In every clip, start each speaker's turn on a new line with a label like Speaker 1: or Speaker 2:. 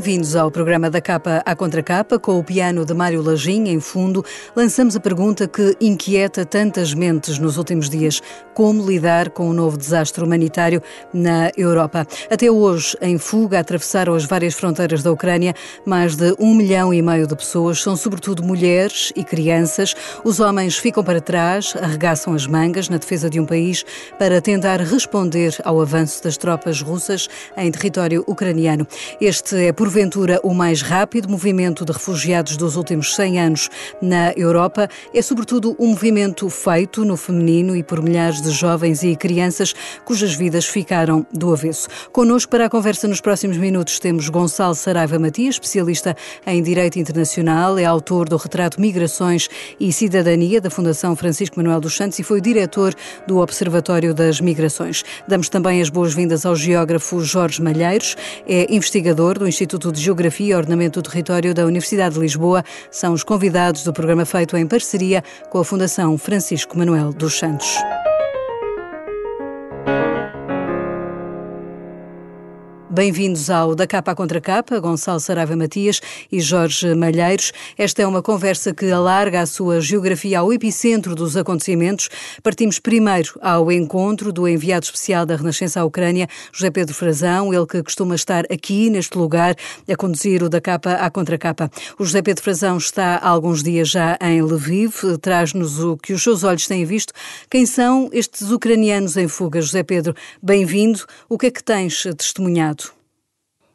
Speaker 1: Bem-vindos ao programa da Capa à Contracapa, com o piano de Mário Lajim em fundo. Lançamos a pergunta que inquieta tantas mentes nos últimos dias: como lidar com o novo desastre humanitário na Europa? Até hoje, em fuga, atravessaram as várias fronteiras da Ucrânia mais de um milhão e meio de pessoas, são sobretudo mulheres e crianças. Os homens ficam para trás, arregaçam as mangas na defesa de um país para tentar responder ao avanço das tropas russas em território ucraniano. Este é é porventura o mais rápido movimento de refugiados dos últimos 100 anos na Europa. É sobretudo um movimento feito no feminino e por milhares de jovens e crianças cujas vidas ficaram do avesso. Connosco para a conversa nos próximos minutos temos Gonçalo Saraiva Matias, especialista em Direito Internacional, é autor do retrato Migrações e Cidadania da Fundação Francisco Manuel dos Santos e foi diretor do Observatório das Migrações. Damos também as boas-vindas ao geógrafo Jorge Malheiros, é investigador do Instituto Instituto de Geografia e Ordenamento do Território da Universidade de Lisboa são os convidados do programa feito em parceria com a Fundação Francisco Manuel dos Santos. Bem-vindos ao Da Capa à Contra Capa, Gonçalo Saraiva Matias e Jorge Malheiros. Esta é uma conversa que alarga a sua geografia ao epicentro dos acontecimentos. Partimos primeiro ao encontro do enviado especial da Renascença à Ucrânia, José Pedro Frazão, ele que costuma estar aqui neste lugar a conduzir o Da Capa à Contra Capa. O José Pedro Frazão está há alguns dias já em Lviv, traz-nos o que os seus olhos têm visto. Quem são estes ucranianos em fuga? José Pedro, bem-vindo. O que é que tens testemunhado?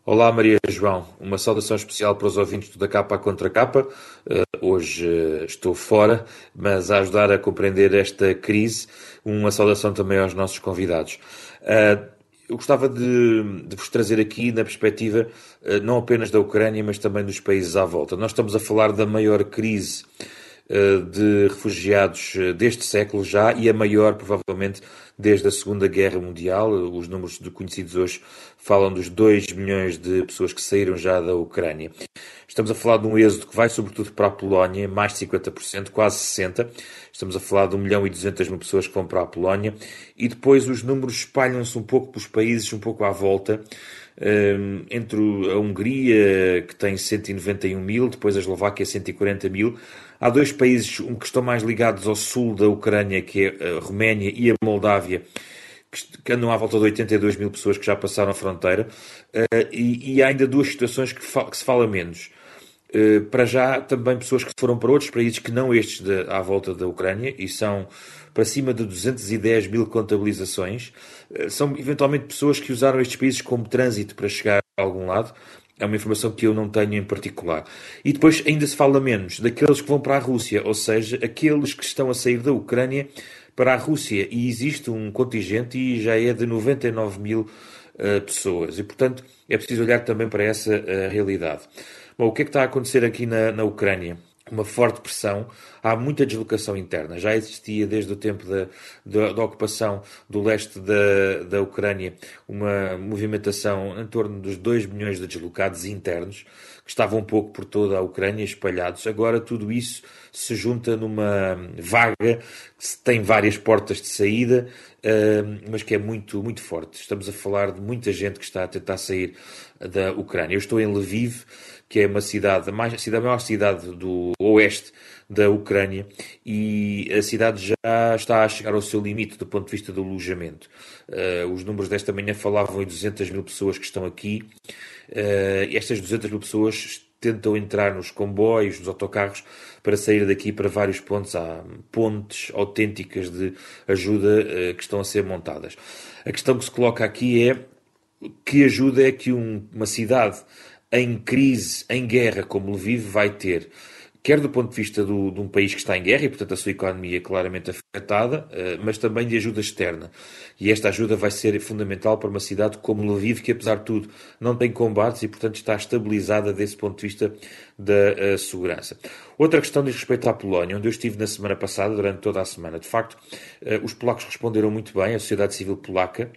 Speaker 2: Olá Maria João, uma saudação especial para os ouvintes da capa à contra capa. Uh, hoje uh, estou fora, mas a ajudar a compreender esta crise, uma saudação também aos nossos convidados. Uh, eu gostava de, de, vos trazer aqui na perspectiva não apenas da Ucrânia, mas também dos países à volta. Nós estamos a falar da maior crise de refugiados deste século já e a maior, provavelmente, desde a Segunda Guerra Mundial. Os números conhecidos hoje falam dos 2 milhões de pessoas que saíram já da Ucrânia. Estamos a falar de um êxodo que vai sobretudo para a Polónia, mais de 50%, quase 60%. Estamos a falar de 1 milhão e 200 mil pessoas que vão para a Polónia. E depois os números espalham-se um pouco pelos países, um pouco à volta. Entre a Hungria, que tem 191 mil, depois a Eslováquia, 140 mil. Há dois países que estão mais ligados ao sul da Ucrânia, que é a Roménia e a Moldávia, que andam à volta de 82 mil pessoas que já passaram a fronteira, uh, e, há ainda duas situações que, se fala menos. Uh, para já, também pessoas que foram para outros países que não estes de, à volta da Ucrânia, e são para cima de 210 mil contabilizações. São eventualmente pessoas que usaram estes países como trânsito para chegar a algum lado. É uma informação que eu não tenho em particular. E depois ainda se fala menos daqueles que vão para a Rússia, ou seja, aqueles que estão a sair da Ucrânia para a Rússia. E existe um contingente e já é de 99 mil uh, pessoas. E, portanto, é preciso olhar também para essa uh, realidade. Bom, o que é que está a acontecer aqui na, na Ucrânia? Uma forte pressão, há muita deslocação interna. Já existia desde o tempo da, da, da, ocupação do leste da, da Ucrânia uma movimentação em torno dos 2 milhões de deslocados internos, que estavam um pouco por toda a Ucrânia espalhados. Agora tudo isso se junta numa vaga que tem várias portas de saída, mas que é muito, muito forte. Estamos a falar de muita gente que está a tentar sair da Ucrânia. Eu estou em Lviv, que é uma cidade, mais, a, cidade, a maior cidade do oeste da Ucrânia, e a cidade já está a chegar ao seu limite do ponto de vista do alojamento. Uh, os números desta manhã falavam em 200 mil pessoas que estão aqui. Uh, estas 200 mil pessoas tentam entrar nos comboios, nos autocarros, para sair daqui para vários pontos. Há pontes autênticas de ajuda uh, que estão a ser montadas. A questão que se coloca aqui é que ajuda é que um, uma cidade em crise, em guerra, como Lviv vai ter, quer do ponto de vista do, de um país que está em guerra e, portanto, a sua economia é claramente afetada, eh, mas também de ajuda externa. E esta ajuda vai ser fundamental para uma cidade como Lviv, que, apesar de tudo, não tem combates e, portanto, está estabilizada desse ponto de vista da uh, segurança. Outra questão diz respeito à Polónia, onde eu estive na semana passada, durante toda a semana. De facto, uh, os polacos responderam muito bem, a sociedade civil polaca.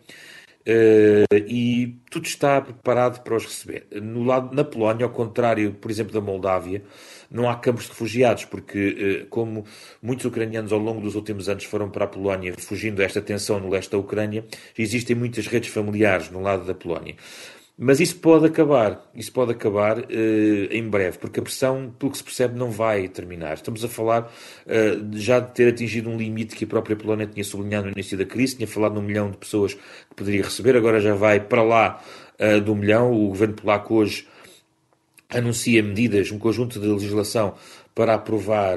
Speaker 2: Uh, e tudo está preparado para os receber. No lado, na Polónia, ao contrário, por exemplo, da Moldávia, não há campos de refugiados, porque, uh, como muitos ucranianos ao longo dos últimos anos foram para a Polónia, fugindo desta tensão no leste da Ucrânia, existem muitas redes familiares no lado da Polónia. Mas isso pode acabar, isso pode acabar uh, em breve, porque a pressão, pelo que se percebe, não vai terminar. Estamos a falar uh, já de ter atingido um limite que a própria Polónia tinha sublinhado no início da crise, tinha falado num milhão de pessoas que poderia receber, agora já vai para lá uh, do milhão. O governo polaco hoje anuncia medidas, um conjunto de legislação para aprovar,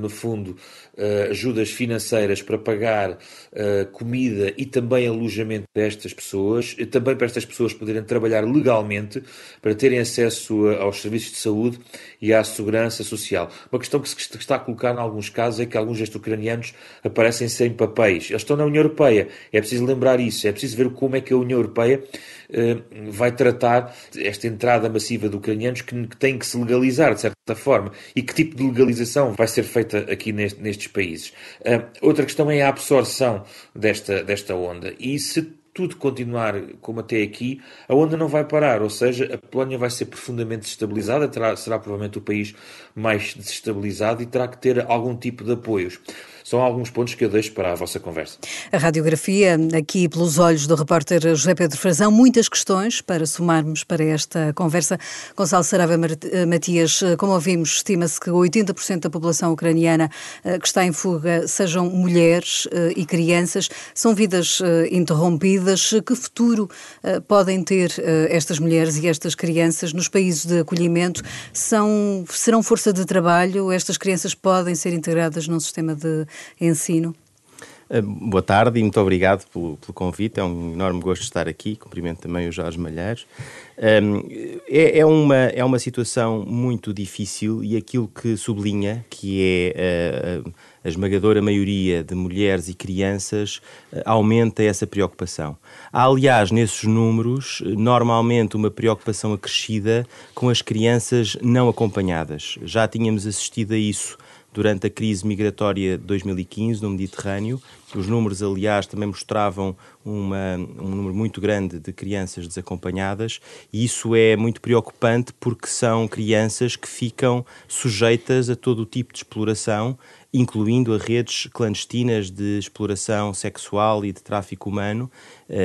Speaker 2: no fundo, uh, ajudas financeiras para pagar uh, comida e também alojamento destas pessoas, e também para estas pessoas poderem trabalhar legalmente, para terem acesso aos serviços de saúde e à segurança social. Uma questão que se está a colocar em alguns casos é que alguns destes ucranianos aparecem sem papéis. Eles estão na União Europeia. É preciso lembrar isso. É preciso ver como é que a União Europeia vai tratar esta entrada massiva de ucranianos que, que têm que se legalizar, de certa forma, e que tipo de legalização vai ser feita aqui neste, nestes países. Uh, outra questão é a absorção desta, desta onda. E se tudo continuar como até aqui, a onda não vai parar, ou seja, a Polónia vai ser profundamente desestabilizada, terá, será provavelmente o país mais desestabilizado e terá que ter algum tipo de apoios. São alguns pontos que eu deixo para a vossa conversa.
Speaker 1: A radiografia, aqui pelos olhos do repórter José Pedro Frazão, muitas questões para somarmos para esta conversa. Gonçalo Sarava Matias, como ouvimos, estima-se que 80% da população ucraniana eh, que está em fuga sejam mulheres eh, e crianças. São vidas eh, interrompidas. Que futuro podem ter estas mulheres e estas crianças nos países de acolhimento? São, serão força de trabalho? Estas crianças podem ser integradas num sistema de ensino.
Speaker 3: Ah, boa tarde e muito obrigado pelo, pelo, convite. É um enorme gosto estar aqui. Cumprimento também o Jorge Malheiros. Um, é, é, uma, é uma situação muito difícil e aquilo que sublinha, que é uh, a esmagadora maioria de mulheres e crianças, uh, aumenta essa preocupação. Há, aliás, nesses números, normalmente uma preocupação acrescida com as crianças não acompanhadas. Já tínhamos assistido a isso durante a crise migratória de 2015 no Mediterrâneo. Os números, aliás, também mostravam uma, um número muito grande de crianças desacompanhadas e isso é muito preocupante porque são crianças que ficam sujeitas a todo o tipo de exploração incluindo a redes clandestinas de exploração sexual e de tráfico humano,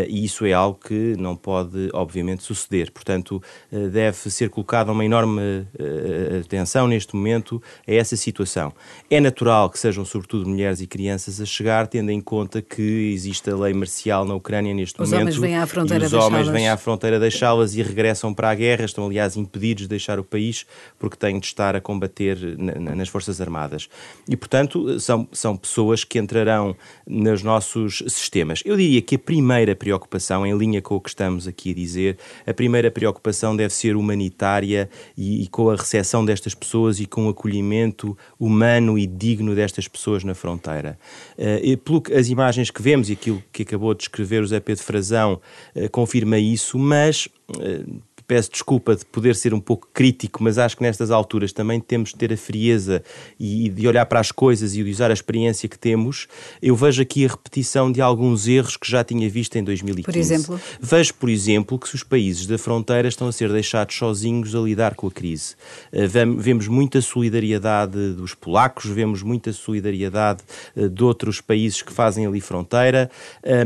Speaker 3: e isso é algo que não pode, obviamente, suceder. Portanto, eh, deve ser colocada uma enorme eh, atenção neste momento a essa situação. É natural que sejam, sobretudo, mulheres e crianças a chegar, tendo em conta que existe a lei marcial na Ucrânia neste
Speaker 1: os
Speaker 3: momento.
Speaker 1: Homens vêm à fronteira
Speaker 3: e os homens vêm à fronteira deixá-las e regressam para a guerra, estão, aliás, impedidos de deixar o país porque têm de estar a combater nas Forças Armadas. E, portanto, portanto, são, são pessoas que entrarão nos nossos sistemas. Eu diria que a primeira preocupação, em linha com o que estamos aqui a dizer, a primeira preocupação deve ser humanitária e, e com a recepção destas pessoas e com o acolhimento humano e digno destas pessoas na fronteira. Uh, pelo que as imagens que vemos e aquilo que acabou de descrever o Zé Pedro Frazão uh, confirma isso, mas uh, peço desculpa de poder ser um pouco crítico, mas acho que nestas alturas também temos de ter a frieza e, de olhar para as coisas e de usar a experiência que temos. Eu vejo aqui a repetição de alguns erros que já tinha visto em 2015.
Speaker 1: Por exemplo?
Speaker 3: Vejo, por exemplo, que os países da fronteira estão a ser deixados sozinhos a lidar com a crise. Eh, vemos muita solidariedade dos polacos, vemos muita solidariedade eh, de outros países que fazem ali fronteira, eh,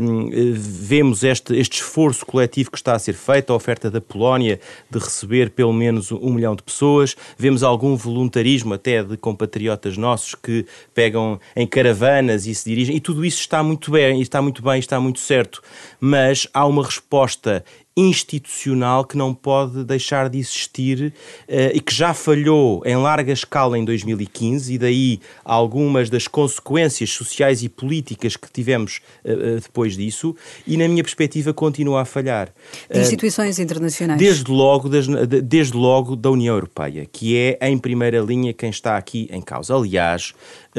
Speaker 3: vemos este, este esforço coletivo que está a ser feito, a oferta da Polónia de receber pelo menos um milhão de pessoas. Vemos algum voluntarismo até de compatriotas nossos que pegam em caravanas e se dirigem, e tudo isso está muito bem, está muito bem, está muito certo. Mas há uma resposta institucional que não pode deixar de existir uh, e que já falhou em larga escala em 2015 e daí algumas das consequências sociais e políticas que tivemos uh, depois disso e na minha perspectiva continua a falhar.
Speaker 1: De instituições internacionais.
Speaker 3: Desde logo, desde, desde logo da União Europeia, que é em primeira linha quem está aqui em causa. Aliás,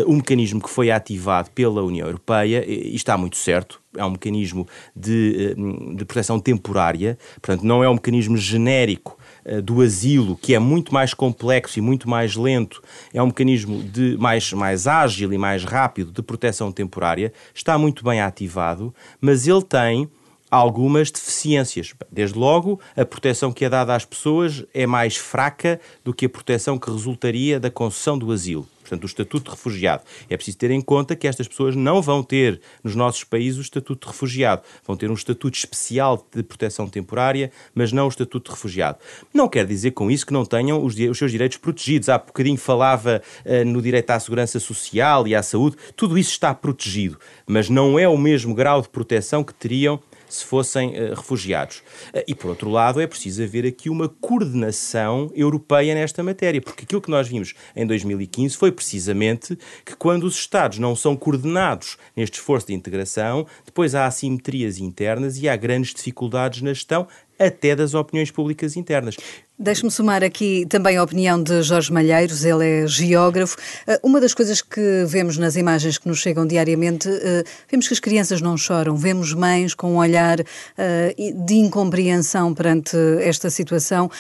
Speaker 3: um mecanismo que foi ativado pela União Europeia, e está muito certo, é um mecanismo de, eh, de proteção temporária, portanto, não é um mecanismo genérico eh, do asilo, que é muito mais complexo e muito mais lento, é um mecanismo de mais, mais ágil e mais rápido de proteção temporária, está muito bem ativado, mas ele tem algumas deficiências. Desde logo, a proteção que é dada às pessoas é mais fraca do que a proteção que resultaria da concessão do asilo. Portanto, o estatuto de refugiado. É preciso ter em conta que estas pessoas não vão ter nos nossos países o estatuto de refugiado. Vão ter um estatuto especial de proteção temporária, mas não o estatuto de refugiado. Não quer dizer com isso que não tenham os, os seus direitos protegidos. Há bocadinho falava uh, no direito à segurança social e à saúde. Tudo isso está protegido, mas não é o mesmo grau de proteção que teriam se fossem uh, refugiados. Uh, e, por outro lado, é preciso haver aqui uma coordenação europeia nesta matéria, porque aquilo que nós vimos em 2015 foi precisamente que quando os Estados não são coordenados neste esforço de integração, depois há assimetrias internas e há grandes dificuldades na gestão, até das opiniões públicas internas.
Speaker 1: Deixe-me somar aqui também a opinião de Jorge Malheiros, ele é geógrafo. Eh, uma das coisas que vemos nas imagens que nos chegam diariamente, eh, vemos que as crianças não choram, vemos mães com um olhar eh, de incompreensão perante esta situação.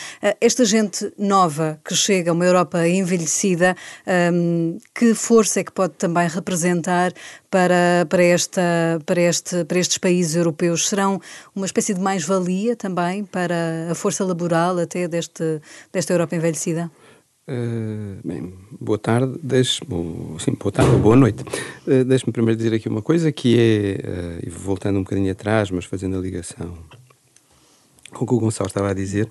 Speaker 1: Esta gente nova que chega uma Europa envelhecida, que força é que pode também representar para, para, esta, para, este, para estes países europeus? Serão uma espécie de mais-valia também para a força laboral até deste deste, desta Europa envelhecida?
Speaker 4: Uh, bem, boa tarde, deixe, sim, boa tarde boa noite. Uh, Deixe-me primeiro dizer aqui uma coisa que é, uh, voltando um bocadinho atrás, mas fazendo a ligação com o que o Gonçalo estava a dizer,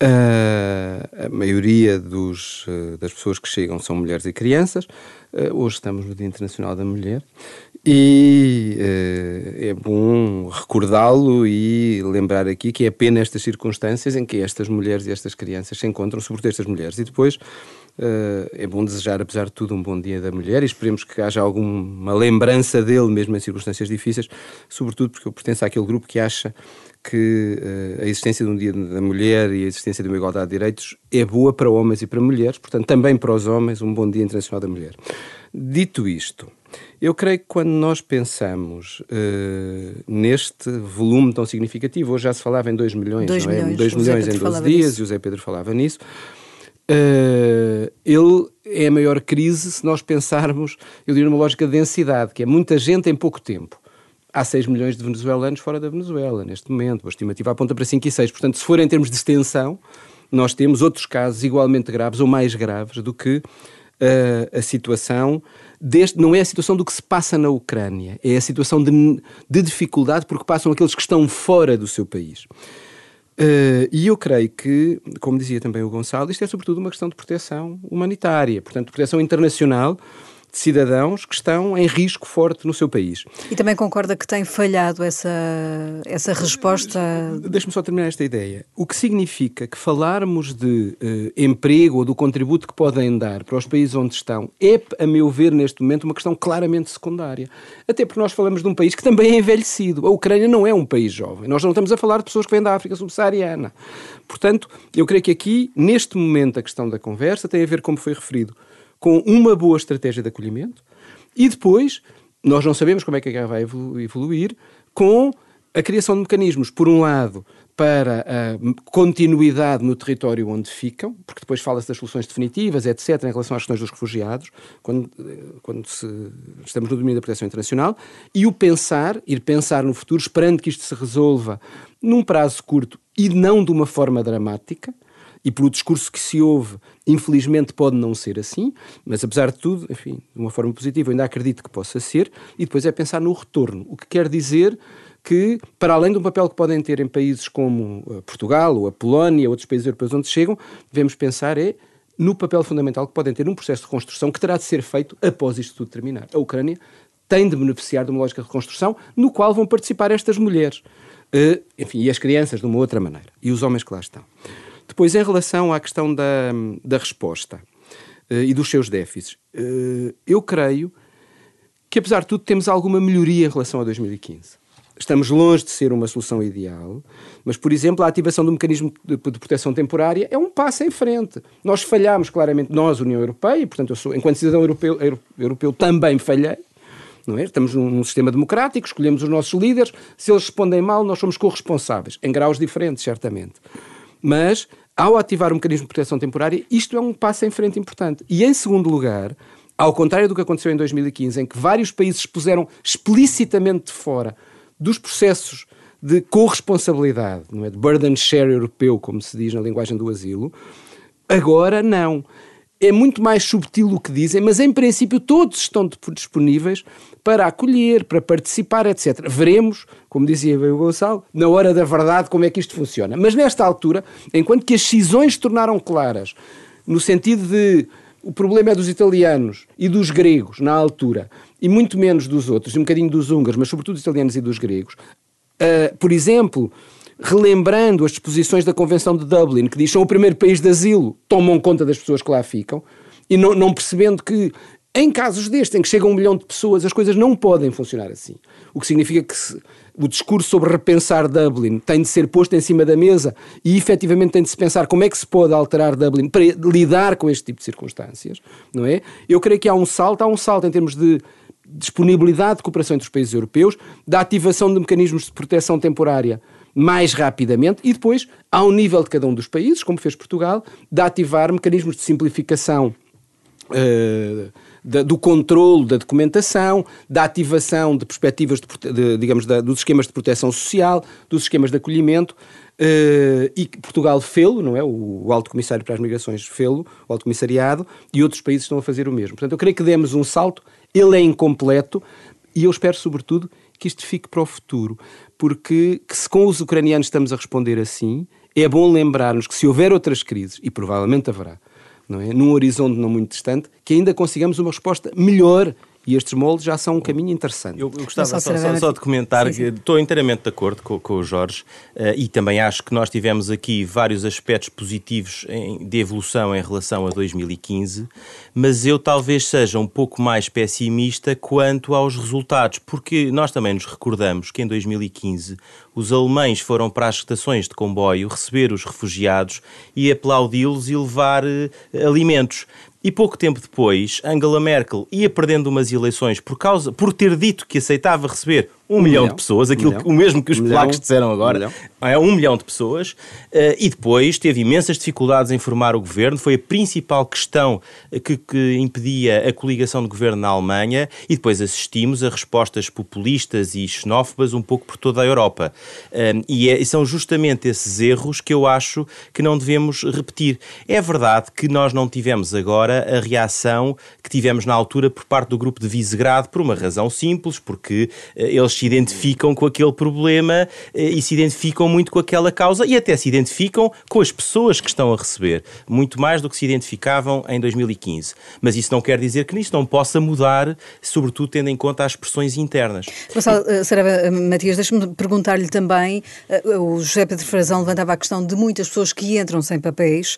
Speaker 4: a maioria dos, das pessoas que chegam são mulheres e crianças. Hoje estamos no Dia Internacional da Mulher e uh, é bom recordá-lo e lembrar aqui que é pena estas circunstâncias em que estas mulheres e estas crianças se encontram, sobretudo estas mulheres. E depois uh, é bom desejar, apesar de tudo, um bom dia da mulher e esperemos que haja alguma lembrança dele, mesmo em circunstâncias difíceis, sobretudo porque eu pertenço àquele grupo que acha que uh, a existência de um dia da mulher e a existência de uma igualdade de direitos é boa para homens e para mulheres, portanto, também para os homens, um bom dia internacional da mulher. Dito isto, eu creio que quando nós pensamos uh, neste volume tão significativo, hoje já se falava em 2 milhões, 2
Speaker 1: não
Speaker 4: é?
Speaker 1: Milhões,
Speaker 4: 2 milhões em 12 dias, e o Zé Pedro falava nisso. Uh, ele é a maior crise se nós pensarmos, eu diria, numa lógica de densidade, que é muita gente em pouco tempo. Há 6 milhões de venezuelanos fora da Venezuela, neste momento. A estimativa aponta para 5 e 6. Portanto, se for em termos de extensão, nós temos outros casos igualmente graves ou mais graves do que uh, a situação deste, não é a situação do que se passa na Ucrânia, é a situação de, de dificuldade porque passam aqueles que estão fora do seu país. Uh, e eu creio que, como dizia também o Gonçalo, isto é sobretudo uma questão de proteção humanitária, portanto, proteção internacional de cidadãos que estão em risco forte no seu país.
Speaker 1: E também concorda que tem falhado essa, essa resposta?
Speaker 4: Deixe-me só terminar esta ideia. O que significa que falarmos de uh, emprego ou do contributo que podem dar para os países onde estão é, a meu ver, neste momento, uma questão claramente secundária. Até porque nós falamos de um país que também é envelhecido. A Ucrânia não é um país jovem. Nós não estamos a falar de pessoas que vêm da África subsaariana. Portanto, eu creio que aqui, neste momento, a questão da conversa tem a ver, como foi referido, com uma boa estratégia de acolhimento e depois, nós não sabemos como é que a guerra vai evoluir, com a criação de mecanismos, por um lado, para a continuidade no território onde ficam, porque depois fala-se das soluções definitivas, etc., em relação às questões dos refugiados, quando, quando se, estamos no domínio da proteção internacional, e o pensar, ir pensar no futuro, esperando que isto se resolva num prazo curto e não de uma forma dramática, e pelo discurso que se ouve, infelizmente pode não ser assim, mas apesar de tudo, enfim, de uma forma positiva, ainda acredito que possa ser, e depois é pensar no retorno, o que quer dizer que, para além do papel que podem ter em países como eh, Portugal ou a Polónia, outros países europeus onde chegam, devemos pensar é no papel fundamental que podem ter num processo de reconstrução que terá de ser feito após isto tudo terminar. A Ucrânia tem de beneficiar de uma lógica de reconstrução no qual vão participar estas mulheres, uh, enfim, e as crianças de uma outra maneira, e os homens que lá estão. Depois, em relação à questão da, da resposta uh, e dos seus déficits, uh, eu creio que, apesar de tudo, temos alguma melhoria em relação a 2015. Estamos longe de ser uma solução ideal, mas, por exemplo, a ativação do mecanismo de, de proteção temporária é um passo em frente. Nós falhamos claramente, nós, União Europeia, portanto, eu sou, enquanto cidadão europeu, europeu também falhei, é? Estamos num, num, sistema democrático, escolhemos os nossos líderes, se eles respondem mal, nós somos corresponsáveis, em graus diferentes, certamente. Mas ao ativar o mecanismo de proteção temporária, isto é um passo em frente importante. E, em segundo lugar, ao contrário do que aconteceu em 2015, em que vários países puseram explicitamente de fora dos processos de corresponsabilidade, não é? de burden share europeu, como se diz na linguagem do asilo, agora não. É muito mais subtil o que dizem, mas em princípio todos estão disponíveis para acolher, para participar, etc. Veremos, como dizia o Gonçalo, na hora da verdade como é que isto funciona. Mas nesta altura, enquanto que as cisões se tornaram claras, no sentido de o problema é dos italianos e dos gregos na altura, e muito menos dos outros, e um bocadinho dos húngaros, mas sobretudo dos italianos e dos gregos. Uh, por exemplo, relembrando as disposições da Convenção de Dublin, que diz que são o primeiro país de asilo, tomam conta das pessoas que lá ficam, e não, não percebendo que em casos destes, em que chega um milhão de pessoas, as coisas não podem funcionar assim. O que significa que se, o discurso sobre repensar Dublin tem de ser posto em cima da mesa e efetivamente tem de se pensar como é que se pode alterar Dublin para lidar com este tipo de circunstâncias, não é? Eu creio que há um salto, há um salto em termos de disponibilidade de cooperação entre os países europeus, da ativação de mecanismos de proteção temporária mais rapidamente e depois, ao nível de cada um dos países, como fez Portugal, de ativar mecanismos de simplificação uh, do controle da documentação, da ativação de perspectivas, de, de, digamos, da, dos esquemas de proteção social, dos esquemas de acolhimento, uh, e Portugal fê-lo, não é? O, o Alto Comissário para as Migrações fê-lo, o Alto Comissariado, e outros países estão a fazer o mesmo. Portanto, eu creio que demos um salto, ele é incompleto, e eu espero, sobretudo, que isto fique para o futuro, porque que se com os ucranianos estamos a responder assim, é bom lembrarmos que se houver outras crises, e provavelmente haverá, não é? num horizonte não muito distante, que ainda consigamos uma resposta melhor e estes moldes já são um caminho interessante.
Speaker 3: Eu, eu gostava só, só, só, de comentar sim, sim. que estou inteiramente de acordo com, com o Jorge uh, e também acho que nós tivemos aqui vários aspectos positivos em, de evolução em relação a 2015, mas eu talvez seja um pouco mais pessimista quanto aos resultados, porque nós também nos recordamos que em 2015 os alemães foram para as estações de comboio receber os refugiados e aplaudi-los e levar uh, alimentos. E pouco tempo depois, Angela Merkel ia perdendo umas eleições por causa por ter dito que aceitava receber um, um milhão, milhão, de pessoas, aquilo um o mesmo que os um polacos milhão, disseram agora, um é? Um milhão de pessoas, uh, e depois teve imensas dificuldades em formar o governo, foi a principal questão que, que, impedia a coligação de governo na Alemanha, e depois assistimos a respostas populistas e xenófobas um pouco por toda a Europa. Uh, e, é, e são justamente esses erros que eu acho que não devemos repetir. É verdade que nós não tivemos agora a reação que tivemos na altura por parte do grupo de Visegrado, por uma razão simples, porque uh, eles se identificam com aquele problema eh, e se identificam muito com aquela causa e até se identificam com as pessoas que estão a receber, muito mais do que se identificavam em 2015. Mas isso não quer dizer que nisso não possa mudar, sobretudo tendo em conta as pressões internas.
Speaker 1: Gonçalo uh, Sarava Matias, deixe-me perguntar-lhe também, o José Pedro Frazão levantava a questão de muitas pessoas que entram sem papéis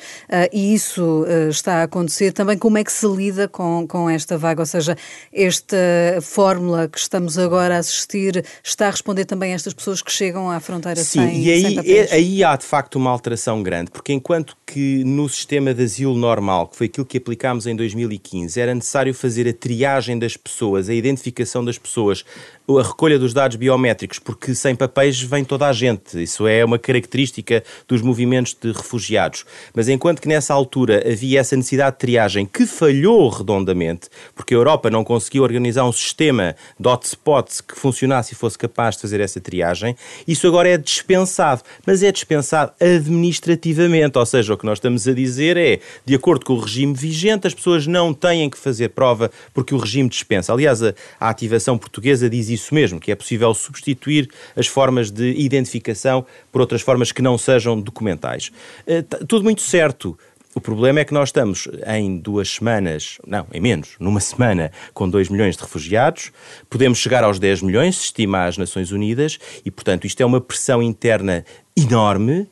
Speaker 1: e isso está a acontecer. Também como é que se lida com, com esta vaga, ou seja, esta fórmula que estamos agora a assistir está a responder também a estas pessoas que chegam à fronteira
Speaker 3: Sim,
Speaker 1: sem,
Speaker 3: e aí,
Speaker 1: sem papéis?
Speaker 3: aí há de facto uma alteração grande, porque enquanto que no sistema de asilo normal, que foi aquilo que aplicámos em 2015, era necessário fazer a triagem das pessoas, a identificação das pessoas, a recolha dos dados biométricos, porque sem papéis vem toda a gente. Isso é uma característica dos movimentos de refugiados. Mas enquanto que nessa altura havia essa necessidade de triagem que falhou redondamente, porque a Europa não conseguiu organizar um sistema de hotspots que funcionasse e fosse capaz de fazer essa triagem, isso agora é dispensado. Mas é dispensado administrativamente, ou seja, o que nós estamos a dizer é, de acordo com o regime vigente, as pessoas não têm que fazer prova porque o regime dispensa. Aliás, a, a ativação portuguesa diz isso mesmo, que é possível substituir as formas de identificação por outras formas que não sejam documentais. Uh, tudo muito certo. O problema é que nós estamos em duas semanas, não, em menos, numa semana, com 2 milhões de refugiados, podemos chegar aos 10 milhões, se estima as Nações Unidas, e, portanto, isto é uma pressão interna enorme uh,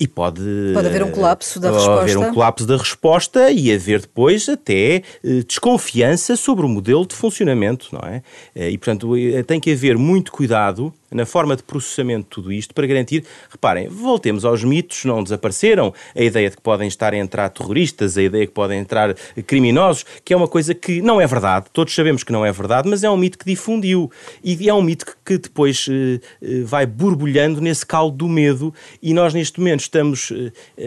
Speaker 3: e pode...
Speaker 1: Pode haver um colapso da resposta.
Speaker 3: Haver um colapso da resposta e haver depois até uh, desconfiança sobre o modelo de funcionamento, não é? Uh, e, portanto, tem que haver muito cuidado na forma de processamento de tudo isto para garantir, reparem, voltemos aos mitos, não desapareceram, a ideia de que podem estar a entrar terroristas, a ideia de que podem entrar criminosos, que é uma coisa que não é verdade, todos sabemos que não é verdade, mas é um mito que difundiu e é um mito que depois vai borbulhando nesse caldo do medo medo e nós neste momento estamos,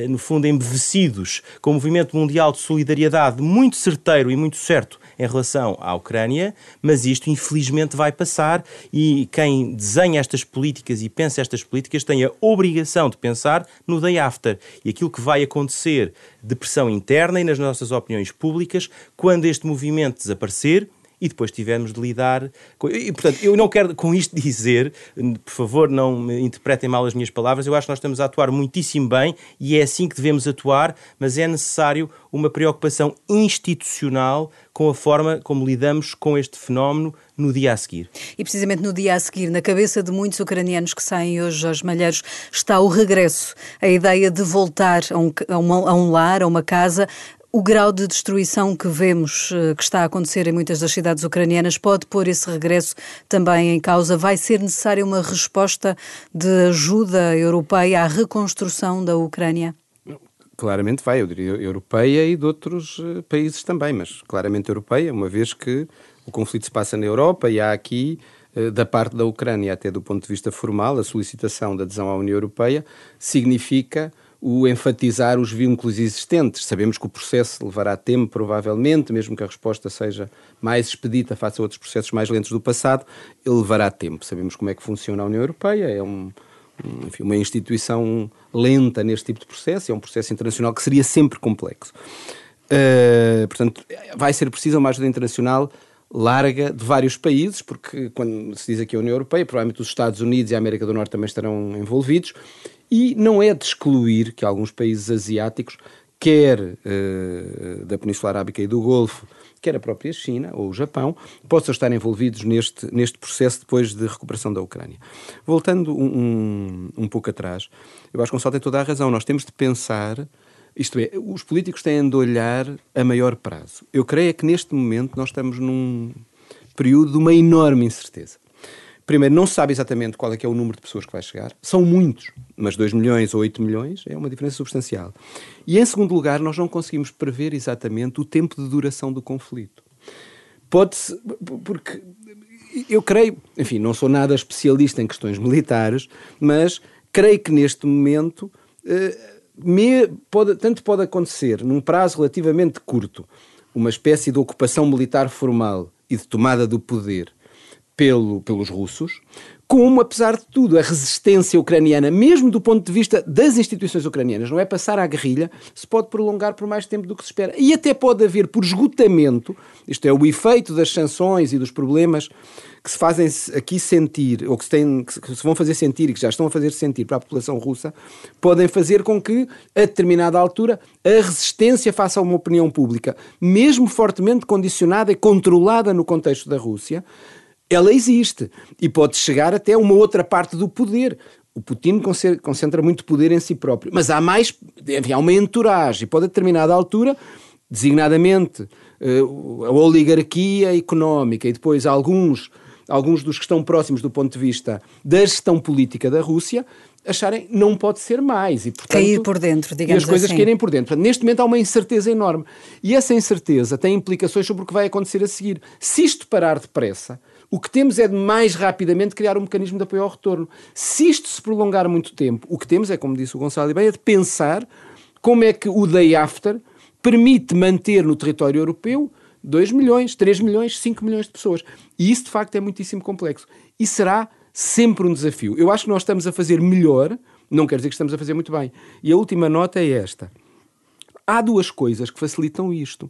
Speaker 3: no fundo, embevecidos com o movimento mundial de solidariedade muito certeiro e muito certo em relação à Ucrânia, mas isto infelizmente vai passar e quem desenha estas políticas e pensa estas políticas tem a obrigação de pensar no day after e aquilo que vai acontecer de pressão interna e nas nossas opiniões públicas quando este movimento desaparecer e depois tivemos de lidar com... E, portanto, eu não quero com isto dizer, por favor, não me interpretem mal as minhas palavras, eu acho que nós estamos a atuar muitíssimo bem e é assim que devemos atuar, mas é necessário uma preocupação institucional com a forma como lidamos com este fenómeno no dia a seguir.
Speaker 1: E precisamente no dia a seguir, na cabeça de muitos ucranianos que saem hoje aos malheiros, está o regresso, a ideia de voltar a um, a, a um lar, a uma casa, o grau de destruição que vemos eh, que está a acontecer em muitas das cidades ucranianas pode pôr esse regresso também em causa? Vai ser necessária uma resposta de ajuda europeia à reconstrução da Ucrânia?
Speaker 4: Claramente vai, eu diria europeia e de outros eh, países também, mas claramente europeia, uma vez que o conflito se passa na Europa e há aqui, eh, da parte da Ucrânia, até do ponto de vista formal, a solicitação da adesão à União Europeia significa o enfatizar os vínculos existentes. Sabemos que o processo levará tempo, provavelmente, mesmo que a resposta seja mais expedita face a outros processos mais lentos do passado, ele levará tempo. Sabemos como é que funciona a União Europeia, é um, enfim, uma instituição lenta neste tipo de processo, é um processo internacional que seria sempre complexo. Uh, portanto, vai ser preciso uma ajuda internacional larga de vários países, porque quando se diz aqui a União Europeia, provavelmente os Estados Unidos e a América do Norte também estarão envolvidos, e não é de excluir que alguns países asiáticos, quer uh, da Península Arábica e do Golfo, quer a própria China ou o Japão, possam estar envolvidos neste, neste processo depois de recuperação da Ucrânia. Voltando um, um, pouco atrás, eu acho que o Gonçalo tem toda a razão. Nós temos de pensar, isto é, os políticos têm de olhar a maior prazo. Eu creio é que neste momento nós estamos num período de uma enorme incerteza. Primeiro, não se sabe exatamente qual é que é o número de pessoas que vai chegar. São muitos, mas 2 milhões ou 8 milhões é uma diferença substancial. E, em segundo lugar, nós não conseguimos prever exatamente o tempo de duração do conflito. Pode-se... Porque eu creio... Enfim, não sou nada especialista em questões militares, mas creio que neste momento... Eh, me, pode, tanto pode acontecer, num prazo relativamente curto, uma espécie de ocupação militar formal e de tomada do poder pelo, pelos russos, como, apesar de tudo, a resistência ucraniana, mesmo do ponto de vista das instituições ucranianas, não é passar à guerrilha, se pode prolongar por mais tempo do que se espera. E até pode haver, por esgotamento, isto é, o efeito das sanções e dos problemas que se fazem aqui sentir, ou que se, têm, que se vão fazer sentir e que já estão a fazer sentir para a população russa, podem fazer com que, a determinada altura, a resistência faça uma opinião pública, mesmo fortemente condicionada e controlada no contexto da Rússia, ela existe e pode chegar até uma outra parte do poder. O Putin concentra muito poder em si próprio, mas há mais, enfim, há uma entourage e pode a determinada altura, designadamente eh, a oligarquia económica e depois alguns, alguns dos que estão próximos do ponto de vista da gestão política da Rússia, acharem não pode ser mais e portanto
Speaker 1: cair por dentro, digamos
Speaker 4: e as coisas
Speaker 1: assim.
Speaker 4: caírem por dentro. Portanto, neste momento há uma incerteza enorme e essa incerteza tem implicações sobre o que vai acontecer a seguir. Se isto parar depressa, o que temos é de mais rapidamente criar um mecanismo de apoio ao retorno. Se isto se prolongar muito tempo, o que temos é, como disse o Gonçalo bem, é de pensar como é que o day after permite manter no território europeu 2 milhões, 3 milhões, 5 milhões de pessoas. E isso, de facto, é muitíssimo complexo. E será sempre um desafio. Eu acho que nós estamos a fazer melhor, não quer dizer que estamos a fazer muito bem. E a última nota é esta. Há duas coisas que facilitam isto.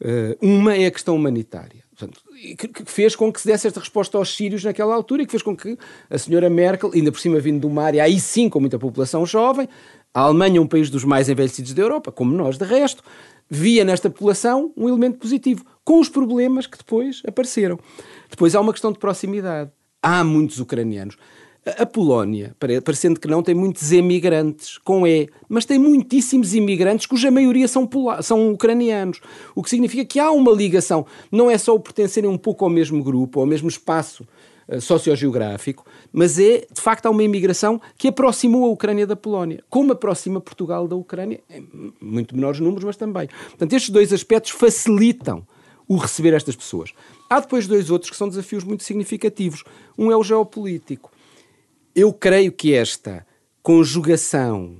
Speaker 4: Uh, uma é a questão humanitária. Portanto, que fez com que se desse esta resposta aos sírios naquela altura e que fez com que a senhora Merkel, ainda por cima vindo de uma área aí sim com muita população jovem, a Alemanha, um país dos mais envelhecidos da Europa, como nós de resto, via nesta população um elemento positivo, com os problemas que depois apareceram. Depois há uma questão de proximidade. Há muitos ucranianos. A Polónia, parecendo que não, tem muitos emigrantes, com E, mas tem muitíssimos imigrantes cuja maioria são, são ucranianos. O que significa que há uma ligação. Não é só o pertencerem um pouco ao mesmo grupo, ao mesmo espaço uh, sociogeográfico, mas é, de facto, há uma imigração que aproximou a Ucrânia da Polónia, como aproxima Portugal da Ucrânia, em muito menores números, mas também. Portanto, estes dois aspectos facilitam o receber estas pessoas. Há depois dois outros que são desafios muito significativos. Um é o geopolítico eu creio que esta conjugação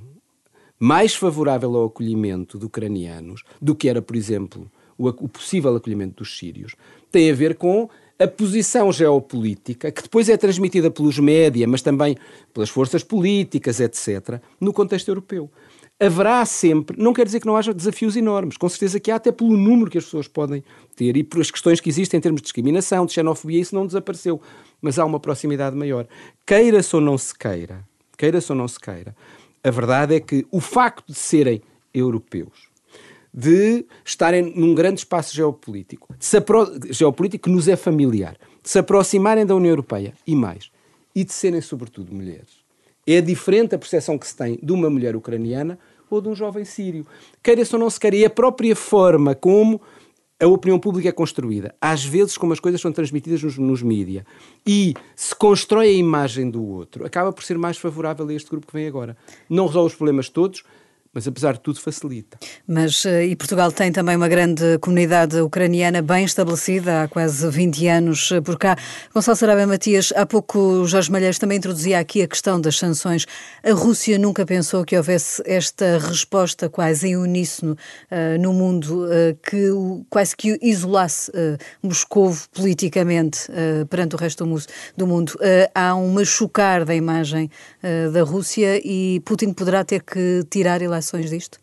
Speaker 4: mais favorável ao acolhimento de ucranianos do que era, por exemplo, o, o possível acolhimento dos sírios, tem a ver com a posição geopolítica, que depois é transmitida pelos média, mas também pelas forças políticas, etc., no contexto europeu. Haverá sempre, não quer dizer que não haja desafios enormes, com certeza que há, até pelo número que as pessoas podem ter e por as questões que existem em termos de discriminação, de xenofobia, isso não desapareceu, mas há uma proximidade maior. Queira-se ou não se queira, queira-se ou não se queira, a verdade é que o facto de serem europeus, de estarem num grande espaço geopolítico, geopolítico que nos é familiar, de se aproximarem da União Europeia e mais, e de serem sobretudo mulheres. É diferente a percepção que se tem de uma mulher ucraniana ou de um jovem sírio. Queira-se ou não se queira, e a própria forma como a opinião pública é construída, às vezes como as coisas são transmitidas nos, nos mídia, e se constrói a imagem do outro, acaba por ser mais favorável a este grupo que vem agora. Não resolve os problemas todos, mas apesar de tudo facilita.
Speaker 1: Mas eh, e Portugal tem também uma grande comunidade ucraniana bem estabelecida há quase 20 anos eh, por cá. Gonçalo Sarabia Matias, há pouco Jorge Malheiros também introduzia aqui a questão das sanções. A Rússia nunca pensou que houvesse esta resposta quase em uníssono uh, no mundo uh, que quase que isolasse uh, Moscou politicamente perante o resto do, do mundo. há um machucar da imagem da Rússia e Putin poderá ter que tirar ele reações disto?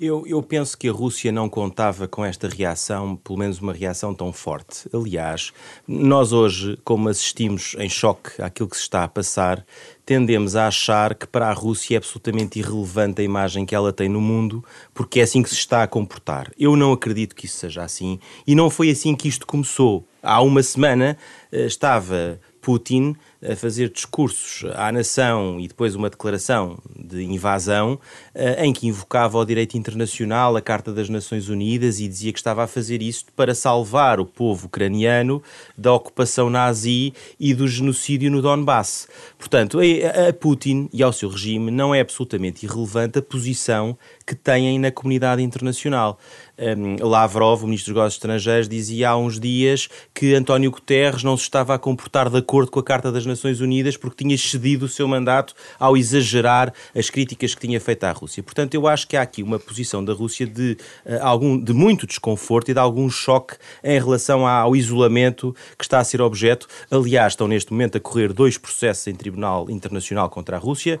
Speaker 3: Eu, eu, penso que a Rússia não contava com esta reação, pelo menos uma reação tão forte. Aliás, nós hoje, como assistimos em choque àquilo que se está a passar, tendemos a achar que para a Rússia é absolutamente irrelevante a imagem que ela tem no mundo, porque é assim que se está a comportar. Eu não acredito que isso seja assim e não foi assim que isto começou. Há uma semana eh, estava Putin a fazer discursos à nação e depois uma declaração de invasão eh, em que invocava o direito internacional, a Carta das Nações Unidas e dizia que estava a fazer isso para salvar o povo ucraniano da ocupação nazi e do genocídio no Donbass. Portanto, a Putin e ao seu regime não é absolutamente irrelevante a posição que têm na comunidade internacional. Um, Lavrov, o ministro dos Negócios Estrangeiros, dizia há uns dias que António Guterres não se estava a comportar de acordo com a Carta das Nações Unidas porque tinha cedido o seu mandato ao exagerar as críticas que tinha feito à Rússia. Portanto, eu acho que há aqui uma posição da Rússia de, uh, algum, de muito desconforto e de algum choque em relação ao isolamento que está a ser objeto. Aliás, estão neste momento a correr dois processos em Tribunal Internacional contra a Rússia,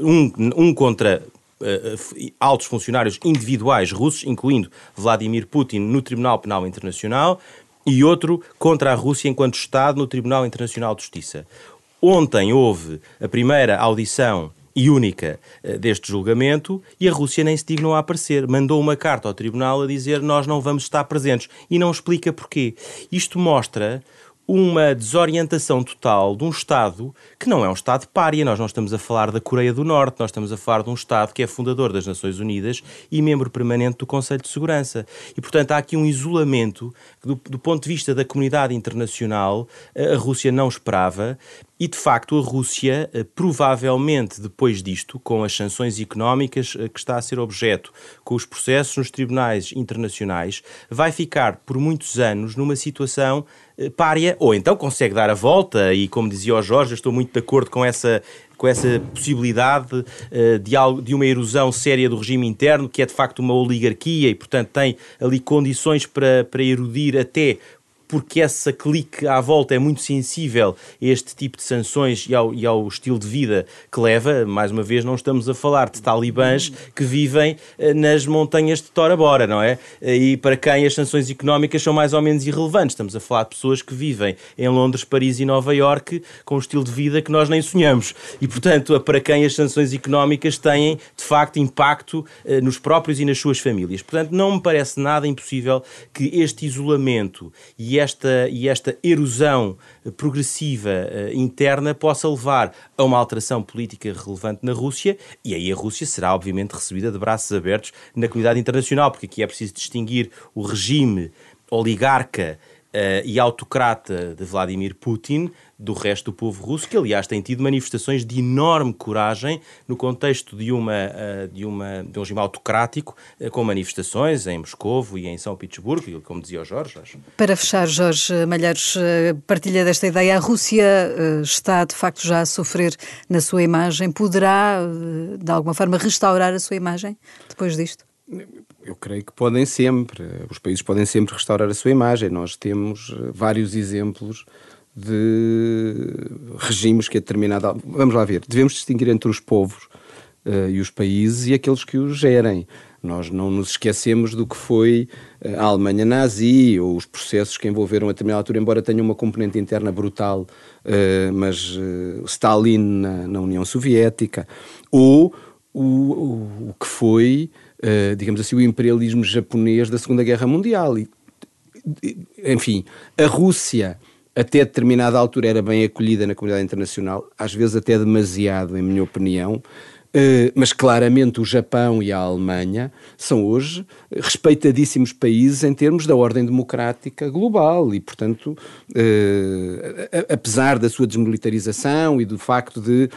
Speaker 3: um, um contra altos funcionários individuais russos, incluindo Vladimir Putin, no Tribunal Penal Internacional e outro contra a Rússia enquanto Estado no Tribunal Internacional de Justiça. Ontem houve a primeira audição e única uh, deste julgamento e a Rússia nem se dignou a aparecer. Mandou uma carta ao tribunal a dizer nós não vamos estar presentes e não explica porquê. Isto mostra uma desorientação total de um Estado que não é um Estado pária. Nós não estamos a falar da Coreia do Norte, nós estamos a falar de um Estado que é fundador das Nações Unidas e membro permanente do Conselho de Segurança. E, portanto, há aqui um isolamento que, do, do ponto de vista da comunidade internacional, a Rússia não esperava e, de facto, a Rússia, eh, provavelmente depois disto, com as sanções económicas eh, que está a ser objeto, com os processos nos tribunais internacionais, vai ficar por muitos anos numa situação eh, párea, ou então consegue dar a volta, e como dizia o Jorge, estou muito de acordo com essa com essa possibilidade uh, de, algo, de uma erosão séria do regime interno, que é de facto uma oligarquia e, portanto, tem ali condições para, para erudir até porque essa clique à volta é muito sensível a este tipo de sanções e ao, e ao estilo de vida que leva. Mais uma vez, não estamos a falar de talibãs que vivem eh, nas montanhas de Tora Bora, não é? Eh, e para quem as sanções económicas são mais ou menos irrelevantes. Estamos a falar de pessoas que vivem em Londres, Paris e Nova Iorque com um estilo de vida que nós nem sonhamos. E, portanto, para quem as sanções económicas têm, de facto, impacto eh, nos próprios e nas suas famílias. Portanto, não me parece nada impossível que este isolamento e esta, e esta erosão progressiva uh, interna possa levar a uma alteração política relevante na Rússia e aí a Rússia será obviamente recebida de braços abertos na comunidade internacional, porque aqui é preciso distinguir o regime oligarca uh, e autocrata de Vladimir Putin do resto do povo russo, que aliás tem tido manifestações de enorme coragem no contexto de, uma, uh, de, uma, de um regime autocrático, uh, com manifestações em Moscovo e em São Petersburgo, como dizia o Jorge. Acho.
Speaker 1: Para fechar, Jorge Malheiros, partilha desta ideia. A Rússia está de facto já a sofrer na sua imagem. Poderá, de alguma forma, restaurar a sua imagem depois disto?
Speaker 4: Eu creio que podem sempre, os países podem sempre restaurar a sua imagem. Nós temos eh, vários exemplos de regimes que a determinada. Vamos lá ver, devemos distinguir entre os povos uh, e os países e aqueles que os gerem. Nós não nos esquecemos do que foi eh, a Alemanha nazi ou os processos que envolveram a determinada altura, embora tenham uma componente interna brutal, uh, mas uh, Stalin na, na, União Soviética, ou o, o, o que foi uh, digamos assim, o imperialismo japonês da Segunda Guerra Mundial. E, enfim, a Rússia, até determinada altura, era bem acolhida na comunidade internacional, às vezes até demasiado, em minha opinião. Uh, mas claramente o Japão e a Alemanha são hoje respeitadíssimos países em termos da ordem democrática global e, portanto, uh, apesar da sua desmilitarização e do facto de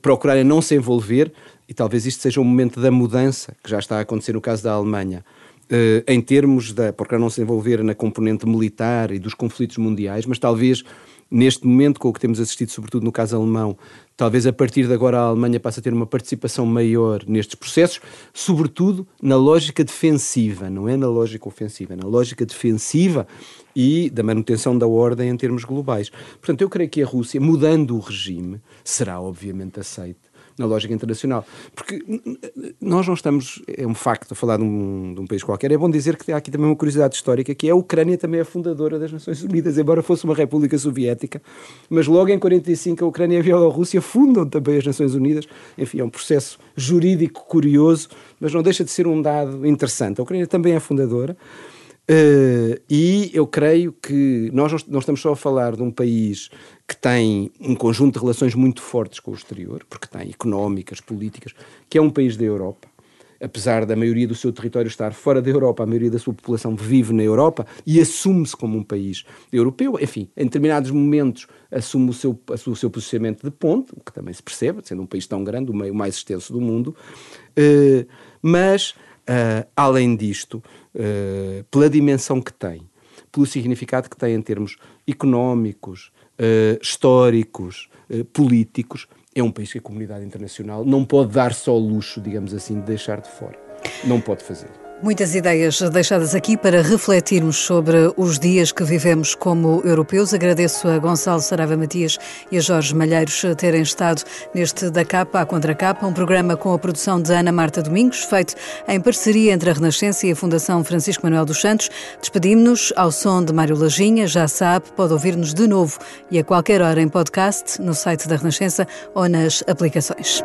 Speaker 4: procurarem não se envolver, e talvez isto seja o momento da mudança que já está a acontecer no caso da Alemanha, uh, em termos da. porque não se envolver na componente militar e dos conflitos mundiais, mas talvez neste momento, com o que temos assistido, sobretudo no caso alemão, talvez a partir de agora a Alemanha passe a ter uma participação maior nestes processos, sobretudo na lógica defensiva, não é na lógica ofensiva, na lógica defensiva e da manutenção da ordem em termos globais. Portanto, eu creio que a Rússia, mudando o regime, será obviamente aceita na lógica internacional. Porque nós não estamos, é um facto, a falar de um, de um, país qualquer. É bom dizer que há aqui também uma curiosidade histórica, que é a Ucrânia também é fundadora das Nações Unidas, embora fosse uma república soviética, mas logo em 45 a Ucrânia e a Bielorrússia fundam também as Nações Unidas. Enfim, é um processo jurídico curioso, mas não deixa de ser um dado interessante. A Ucrânia também é fundadora. Uh, e eu creio que nós não estamos só a falar de um país que tem um conjunto de relações muito fortes com o exterior, porque tem económicas, políticas, que é um país da Europa. Apesar da maioria do seu território estar fora da Europa, a maioria da sua população vive na Europa e assume-se como um país europeu. Enfim, em determinados momentos assume o seu, o seu posicionamento de ponte, o que também se percebe, sendo um país tão grande, o meio mais extenso do mundo. Uh, mas, uh, além disto, uh, pela dimensão que tem, pelo significado que tem em termos económicos, uh, históricos, políticos, é um país que a comunidade internacional não pode dar só luxo, digamos assim, de deixar de fora. Não pode fazer.
Speaker 1: Muitas ideias deixadas aqui para refletirmos sobre os dias que vivemos como europeus. Agradeço a Gonçalo Sarava Matias e a Jorge Malheiros terem estado neste Da Capa à Contracapa, um programa com a produção de Ana Marta Domingos, feito em parceria entre a Renascença e a Fundação Francisco Manuel dos Santos. Despedimos-nos ao som de Mário Lajinha. Já sabe, pode ouvir-nos de novo e a qualquer hora em podcast, no site da Renascença ou nas aplicações.